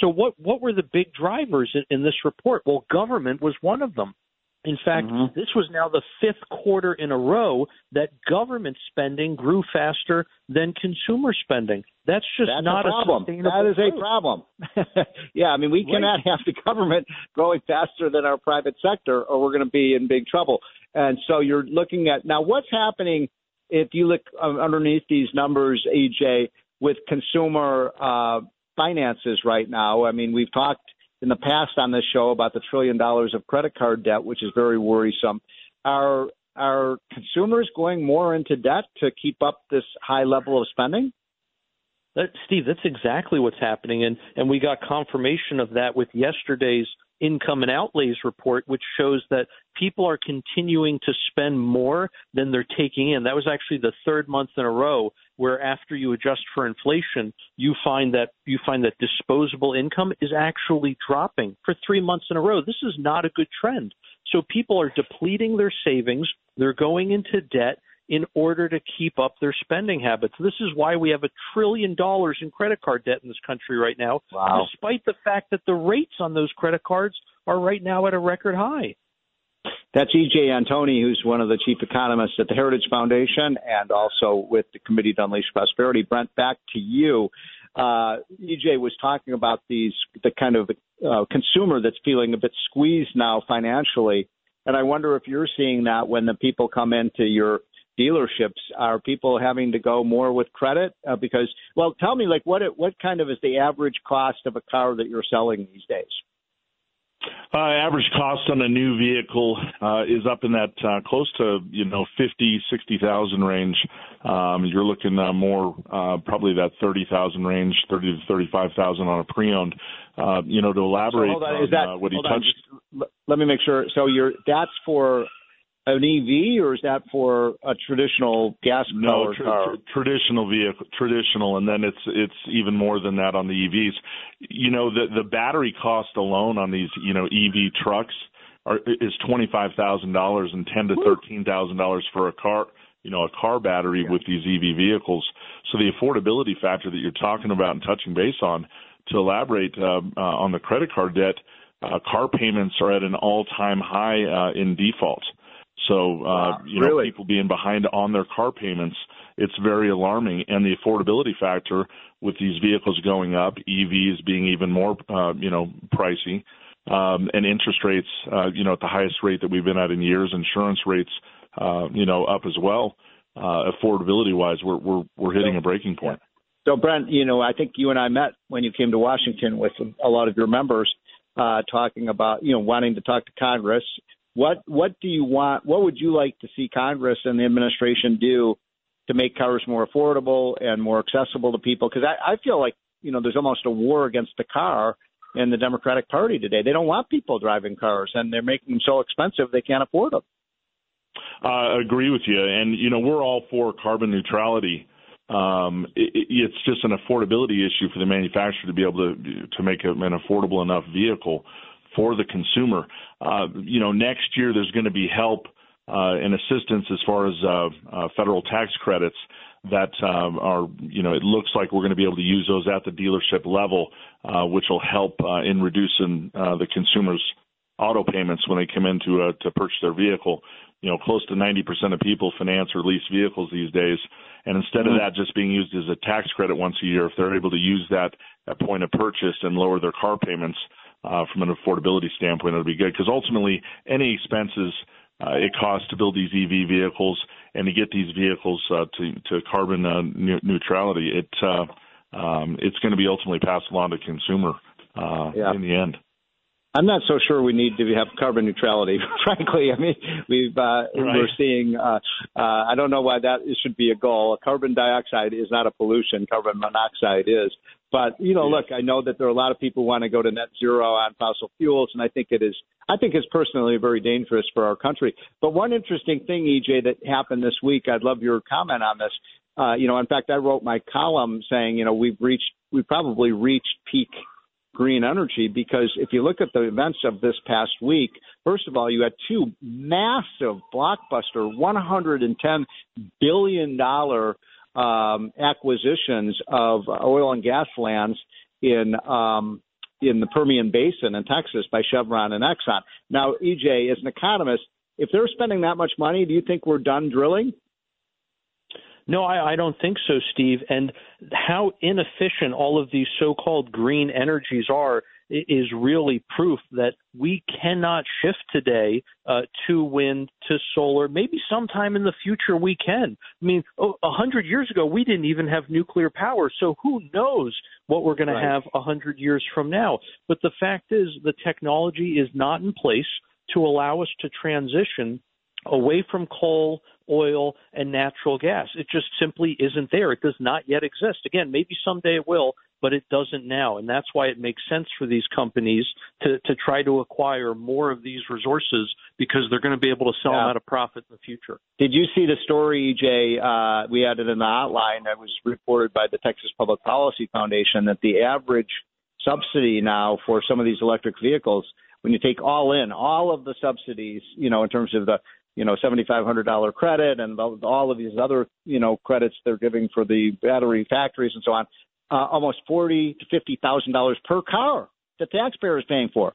So what what were the big drivers in, in this report? Well, government was one of them. In fact, mm-hmm. this was now the fifth quarter in a row that government spending grew faster than consumer spending. That's just That's not a problem. A that is a problem. yeah, I mean, we right. cannot have the government growing faster than our private sector, or we're going to be in big trouble. And so you're looking at now what's happening if you look underneath these numbers, EJ, with consumer uh, finances right now. I mean, we've talked in the past on this show about the trillion dollars of credit card debt, which is very worrisome. Are are consumers going more into debt to keep up this high level of spending? That, Steve, that's exactly what's happening, and and we got confirmation of that with yesterday's income and outlays report, which shows that people are continuing to spend more than they're taking in. That was actually the third month in a row where after you adjust for inflation, you find that you find that disposable income is actually dropping for 3 months in a row. This is not a good trend. So people are depleting their savings, they're going into debt in order to keep up their spending habits. This is why we have a trillion dollars in credit card debt in this country right now, wow. despite the fact that the rates on those credit cards are right now at a record high. That's EJ Antoni, who's one of the chief economists at the Heritage Foundation and also with the Committee to Unleash Prosperity. Brent, back to you. Uh, EJ was talking about these the kind of uh, consumer that's feeling a bit squeezed now financially, and I wonder if you're seeing that when the people come into your dealerships are people having to go more with credit uh, because well tell me like what what kind of is the average cost of a car that you're selling these days uh, average cost on a new vehicle uh, is up in that uh, close to you know fifty sixty thousand range. Um, you're looking uh, more uh, probably that thirty thousand range, thirty to thirty five thousand on a pre-owned. Uh, you know to elaborate so on, on, is that, uh, what he touched. On, just, let me make sure. So you're that's for an EV or is that for a traditional gas no tr- car? Tr- traditional vehicle, traditional, and then it's it's even more than that on the EVs. You know the the battery cost alone on these you know EV trucks are, is twenty five thousand dollars and ten to thirteen thousand dollars for a car you know a car battery yeah. with these EV vehicles. So the affordability factor that you're talking about and touching base on to elaborate uh, uh, on the credit card debt. Uh, car payments are at an all-time high uh, in default. So, uh, you know, really? people being behind on their car payments, it's very alarming. And the affordability factor with these vehicles going up, EVs being even more, uh, you know, pricey, um, and interest rates, uh, you know, at the highest rate that we've been at in years, insurance rates, uh, you know, up as well. Uh, affordability wise, we're, we're, we're hitting a breaking point. So, Brent, you know, I think you and I met when you came to Washington with a lot of your members, uh, talking about, you know, wanting to talk to Congress what what do you want? What would you like to see Congress and the administration do to make cars more affordable and more accessible to people? Because I, I feel like you know there's almost a war against the car in the Democratic Party today. They don't want people driving cars, and they're making them so expensive they can't afford them. I agree with you, and you know we're all for carbon neutrality. Um, it, it's just an affordability issue for the manufacturer to be able to to make an affordable enough vehicle for the consumer. Uh, you know, next year there's going to be help uh, and assistance as far as uh, uh, federal tax credits that um, are, you know, it looks like we're going to be able to use those at the dealership level, uh, which will help uh, in reducing uh, the consumer's auto payments when they come in to, uh, to purchase their vehicle. You know, close to 90% of people finance or lease vehicles these days. And instead mm-hmm. of that just being used as a tax credit once a year, if they're able to use that at point of purchase and lower their car payments, uh, from an affordability standpoint, it'll be good because ultimately any expenses uh, it costs to build these EV vehicles and to get these vehicles uh, to, to carbon uh, neutrality, it uh, um, it's going to be ultimately passed along to consumer uh, yeah. in the end. I'm not so sure we need to have carbon neutrality. Frankly, I mean, we've uh, right. we're seeing. Uh, uh, I don't know why that should be a goal. Carbon dioxide is not a pollution. Carbon monoxide is. But you know, yeah. look, I know that there are a lot of people who want to go to net zero on fossil fuels, and I think it is. I think it's personally very dangerous for our country. But one interesting thing, EJ, that happened this week, I'd love your comment on this. Uh, you know, in fact, I wrote my column saying, you know, we've reached, we probably reached peak green energy because if you look at the events of this past week, first of all, you had two massive blockbuster, 110 billion dollar um, acquisitions of oil and gas lands in um, in the Permian Basin in Texas by Chevron and Exxon. Now, EJ, as an economist, if they're spending that much money, do you think we're done drilling? No, I, I don't think so, Steve. And how inefficient all of these so called green energies are is really proof that we cannot shift today uh, to wind to solar. Maybe sometime in the future we can. I mean, a hundred years ago we didn't even have nuclear power, so who knows what we're going right. to have a hundred years from now? But the fact is, the technology is not in place to allow us to transition away from coal, oil, and natural gas. It just simply isn't there. It does not yet exist. Again, maybe someday it will, but it doesn't now. And that's why it makes sense for these companies to, to try to acquire more of these resources because they're going to be able to sell yeah. them at a profit in the future. Did you see the story, EJ? Uh, we had it in the outline that was reported by the Texas Public Policy Foundation that the average subsidy now for some of these electric vehicles when you take all in all of the subsidies, you know, in terms of the you know seventy five hundred dollar credit and all of these other you know credits they're giving for the battery factories and so on, uh, almost forty to fifty thousand dollars per car the taxpayer is paying for.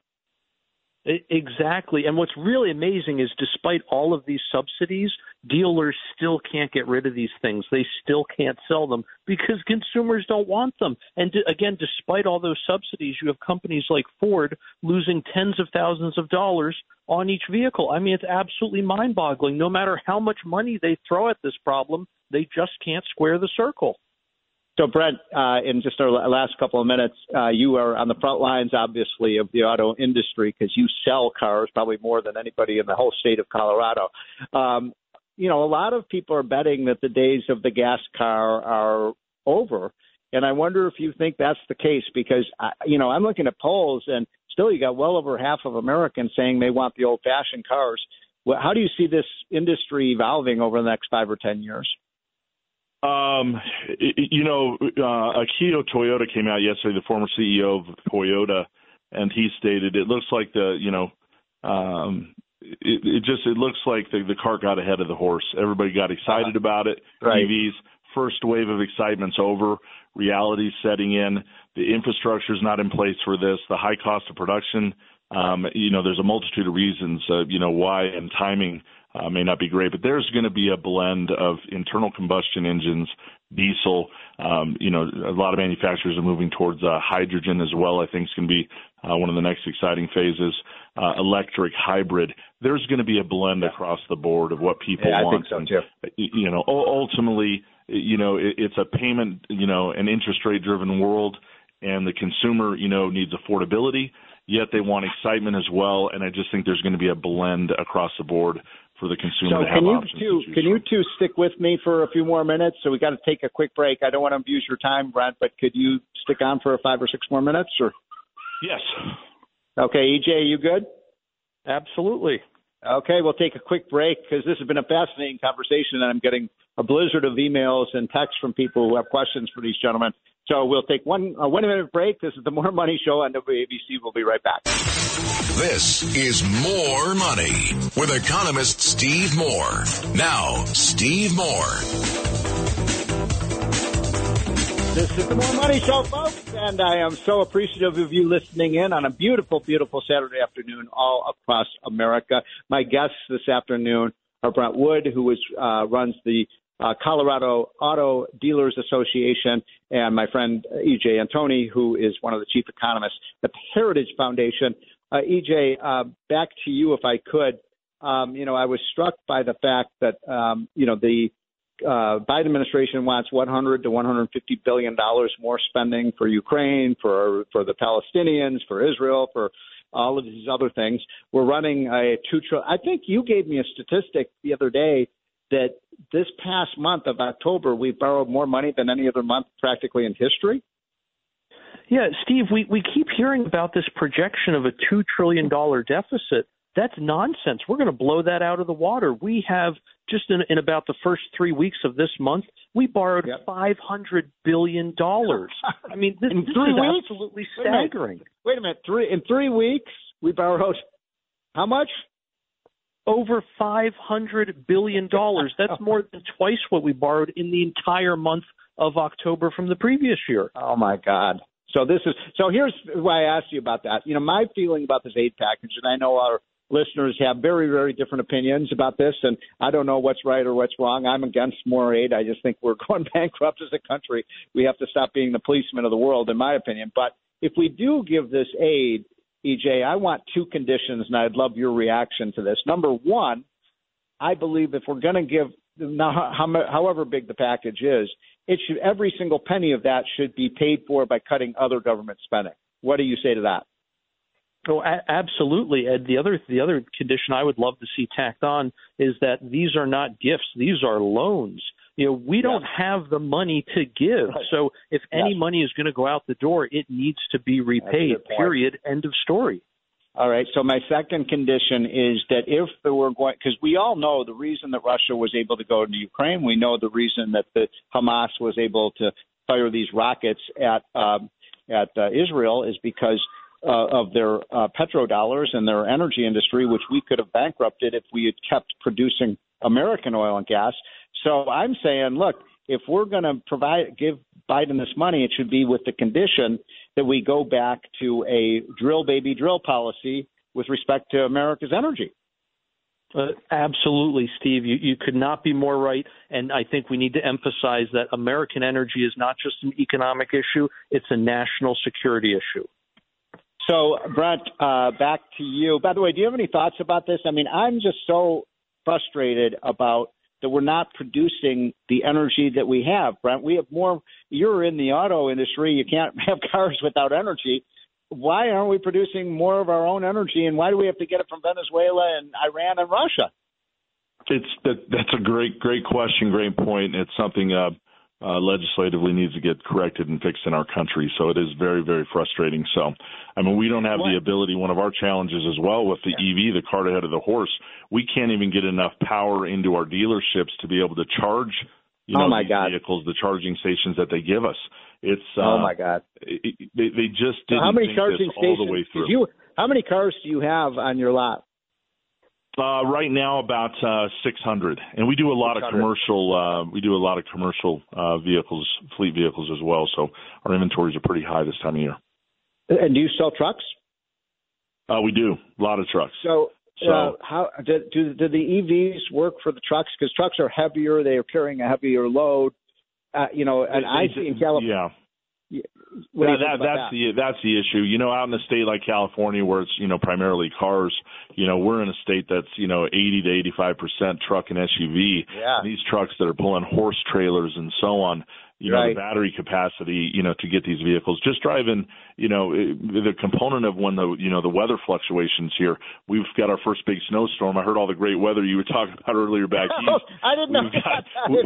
Exactly. And what's really amazing is despite all of these subsidies, dealers still can't get rid of these things. They still can't sell them because consumers don't want them. And again, despite all those subsidies, you have companies like Ford losing tens of thousands of dollars on each vehicle. I mean, it's absolutely mind boggling. No matter how much money they throw at this problem, they just can't square the circle. So, Brent, uh, in just our last couple of minutes, uh, you are on the front lines, obviously, of the auto industry because you sell cars probably more than anybody in the whole state of Colorado. Um, you know, a lot of people are betting that the days of the gas car are over. And I wonder if you think that's the case because, I, you know, I'm looking at polls and still you got well over half of Americans saying they want the old fashioned cars. Well, how do you see this industry evolving over the next five or 10 years? Um, you know, uh, Akio Toyoda came out yesterday, the former CEO of Toyota, and he stated it looks like the, you know, um, it, it just it looks like the, the cart got ahead of the horse. Everybody got excited uh, about it. Right. EVs, first wave of excitement's over. Reality's setting in. The infrastructure is not in place for this. The high cost of production. Um, you know, there's a multitude of reasons, uh, you know, why and timing uh, may not be great, but there's going to be a blend of internal combustion engines, diesel. Um, you know, a lot of manufacturers are moving towards uh, hydrogen as well. I think is going to be uh, one of the next exciting phases. Uh, electric, hybrid. There's going to be a blend yeah. across the board of what people yeah, want. I think so too. You know, ultimately, you know, it, it's a payment, you know, an interest rate driven world, and the consumer, you know, needs affordability yet they want excitement as well. And I just think there's going to be a blend across the board for the consumer so to have can you options. Two, can from. you two stick with me for a few more minutes? So we got to take a quick break. I don't want to abuse your time, Brent, but could you stick on for five or six more minutes? Or yes. Okay, EJ, you good? Absolutely. Okay, we'll take a quick break because this has been a fascinating conversation, and I'm getting a blizzard of emails and texts from people who have questions for these gentlemen. So we'll take one a one minute break. This is the Moore Money Show on WABC. We'll be right back. This is Moore Money with economist Steve Moore. Now, Steve Moore. This is the Moore Money Show, folks, and I am so appreciative of you listening in on a beautiful, beautiful Saturday afternoon all across America. My guests this afternoon are Brent Wood, who is, uh, runs the uh, Colorado Auto Dealers Association, and my friend EJ Antoni, who is one of the chief economists at the Heritage Foundation. Uh, EJ, uh, back to you if I could. Um, you know, I was struck by the fact that um, you know the uh, Biden administration wants 100 to 150 billion dollars more spending for Ukraine, for for the Palestinians, for Israel, for all of these other things. We're running a two trillion. I think you gave me a statistic the other day that this past month of October, we borrowed more money than any other month practically in history? Yeah, Steve, we, we keep hearing about this projection of a $2 trillion deficit That's nonsense. We're going to blow that out of the water. We have just in, in about the first three weeks of this month, we borrowed Yep. five hundred billion dollars. I mean, this, In this three is weeks? absolutely Wait a minute. staggering. Wait a minute. Three in three weeks we borrowed how much? Over five hundred billion dollars. That's more than twice what we borrowed in the entire month of October from the previous year. Oh my God. So this is so here's why I asked you about that. You know, my feeling about this aid package, and I know our listeners have very, very different opinions about this, and I don't know what's right or what's wrong. I'm against more aid. I just think we're going bankrupt as a country. We have to stop being the policemen of the world, in my opinion. But if we do give this aid, EJ, I want two conditions, and I'd love your reaction to this. Number one, I believe if we're going to give now, however big the package is, it should every single penny of that should be paid for by cutting other government spending. What do you say to that? Oh, a- absolutely, Ed. The other the other condition I would love to see tacked on is that these are not gifts; these are loans. You know, we don't have the money to give. Right. So if any money is going to go out the door, it needs to be repaid. Period. End of story. All right. So my second condition is that if there were going, because we all know the reason that Russia was able to go into Ukraine, we know the reason that the Hamas was able to fire these rockets at um, at uh, Israel is because uh, of their uh, petrodollars and their energy industry, which we could have bankrupted if we had kept producing American oil and gas. So I'm saying, look, if we're going to provide give Biden this money, it should be with the condition that we go back to a drill baby drill policy with respect to America's energy. Uh, absolutely, Steve. You, you could not be more right. And I think we need to emphasize that American energy is not just an economic issue; it's a national security issue. So, Brent, uh, back to you. By the way, do you have any thoughts about this? I mean, I'm just so frustrated about that we're not producing the energy that we have, Brent. We have more. You're in the auto industry. You can't have cars without energy. Why aren't we producing more of our own energy, and why do we have to get it from Venezuela and Iran and Russia? It's that that's a great great question, great point. It's something uh, uh, legislatively needs to get corrected and fixed in our country. So it is very very frustrating. So I mean we don't have the ability. One of our challenges as well with the EV, the cart ahead of the horse, we can't even get enough power into our dealerships to be able to charge. You Oh, my these God. vehicles, the charging stations that they give us. It's uh, oh my God! it- they they just didn't how many charging this all stations? the way through. You, how many cars do you have on your lot? Uh, right now, about uh, 600, and we do a lot of commercial. Uh, we do a lot of commercial uh, vehicles, fleet vehicles as well. So our inventories are pretty high this time of year. And do you sell trucks? Uh, we do a lot of trucks. So, So- uh, how do, do do the EVs work for the trucks? Because trucks are heavier; they are carrying a heavier load. Uh, you know, and I see in California. Yeah, Do that, think that, that's the that's the issue. You know, out in a state like California, where it's you know primarily cars, you know, we're in a state that's you know 80 to 85 percent truck and SUV. Yeah. And these trucks that are pulling horse trailers and so on. You know, the battery capacity, you know, to get these vehicles. Just driving, you know, the component of when the, you know, the weather fluctuations here. We've got our first big snowstorm. I heard all the great weather you were talking about earlier back Oh. I didn't know. Got, we,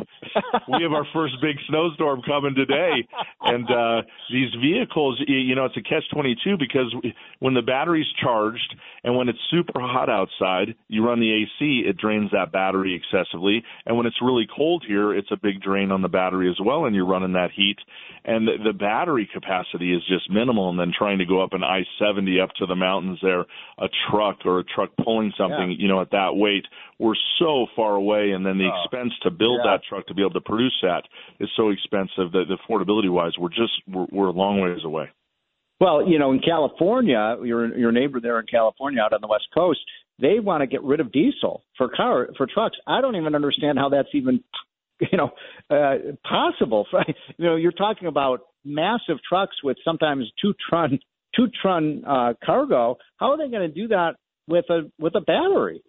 we have our first big snowstorm coming today, and uh, these vehicles, you know, it's a catch twenty two because when the battery's charged and when it's super hot outside, you run the AC, it drains that battery excessively, and when it's really cold here, it's a big drain on the battery as well, and you're running that heat, and the, the battery capacity is just minimal. And then trying to go up an I seventy up to the mountains there, a truck or a truck pulling something, Yeah. you know, at that weight, we're so far away, and then the Oh. expense to build Yeah. that truck to be able to produce that is so expensive that the affordability wise, we're just we're, we're a long ways away. Well, you know, in California, your your neighbor there in California, out on the west coast, they want to get rid of diesel for car for trucks. I don't even understand how that's even, you know, uh, possible. You know, you're talking about massive trucks with sometimes two ton two ton uh, cargo. How are they going to do that with a with a battery?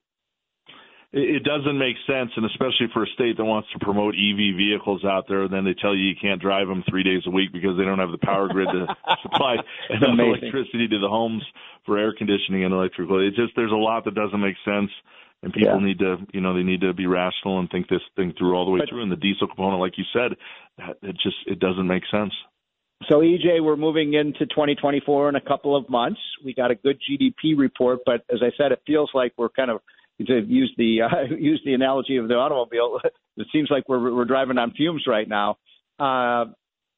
It, doesn't make sense, and especially for a state that wants to promote EV vehicles out there, then they tell you you can't drive them three days a week because they don't have the power grid to supply enough electricity to the homes for air conditioning and electrical. It just there's a lot that doesn't make sense. And people Yeah. need to, you know, they need to be rational and think this thing through all the way But- through. And the diesel component, like you said, that- it just it doesn't make sense. So, EJ, we're moving into 2024 in a couple of months. We got a good GDP report, but as I said, it feels like we're kind of to use the uh, use the analogy of the automobile. It seems like we're we're driving on fumes right now. Uh,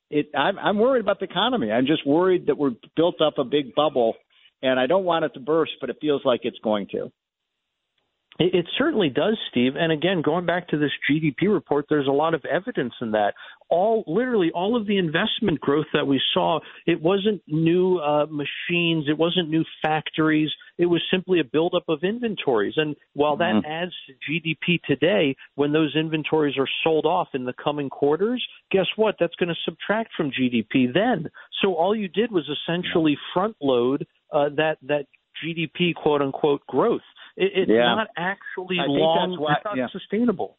it, I'm, I'm worried about the economy. I'm just worried that we're built up a big bubble, and I don't want it to burst, but it feels like it's going to. It, it certainly does, Steve. And again, going back to this GDP report, there's a lot of evidence in that. All, literally, all of the investment growth that we saw, it wasn't new uh, machines, it wasn't new factories, it was simply a buildup of inventories. And while that mm-hmm. adds to GDP today, when those inventories are sold off in the coming quarters, guess what? That's going to subtract from GDP then. So all you did was essentially front load uh, that that GDP quote unquote growth. It, it's yeah. not actually long. Why, it's not yeah. sustainable.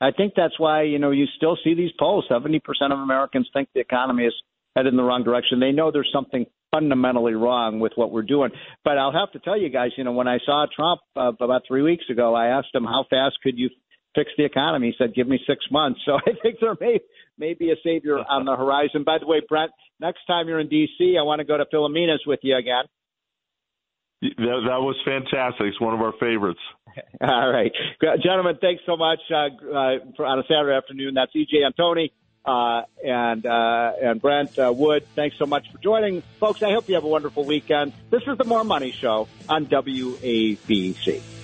I think that's why you know you still see these polls. Seventy percent of Americans think the economy is headed in the wrong direction. They know there's something fundamentally wrong with what we're doing. But I'll have to tell you guys, you know, when I saw Trump uh, about three weeks ago, I asked him how fast could you fix the economy. He said, "Give me six months." So I think there may may be a savior on the horizon. By the way, Brent, next time you're in D.C., I want to go to Filomena's with you again. That, that was fantastic. It's one of our favorites. All right, gentlemen, thanks so much uh, uh, for, on a Saturday afternoon. That's EJ Antoni uh, and uh, and Brent uh, Wood. Thanks so much for joining, folks. I hope you have a wonderful weekend. This is the Moore Money Show on WABC.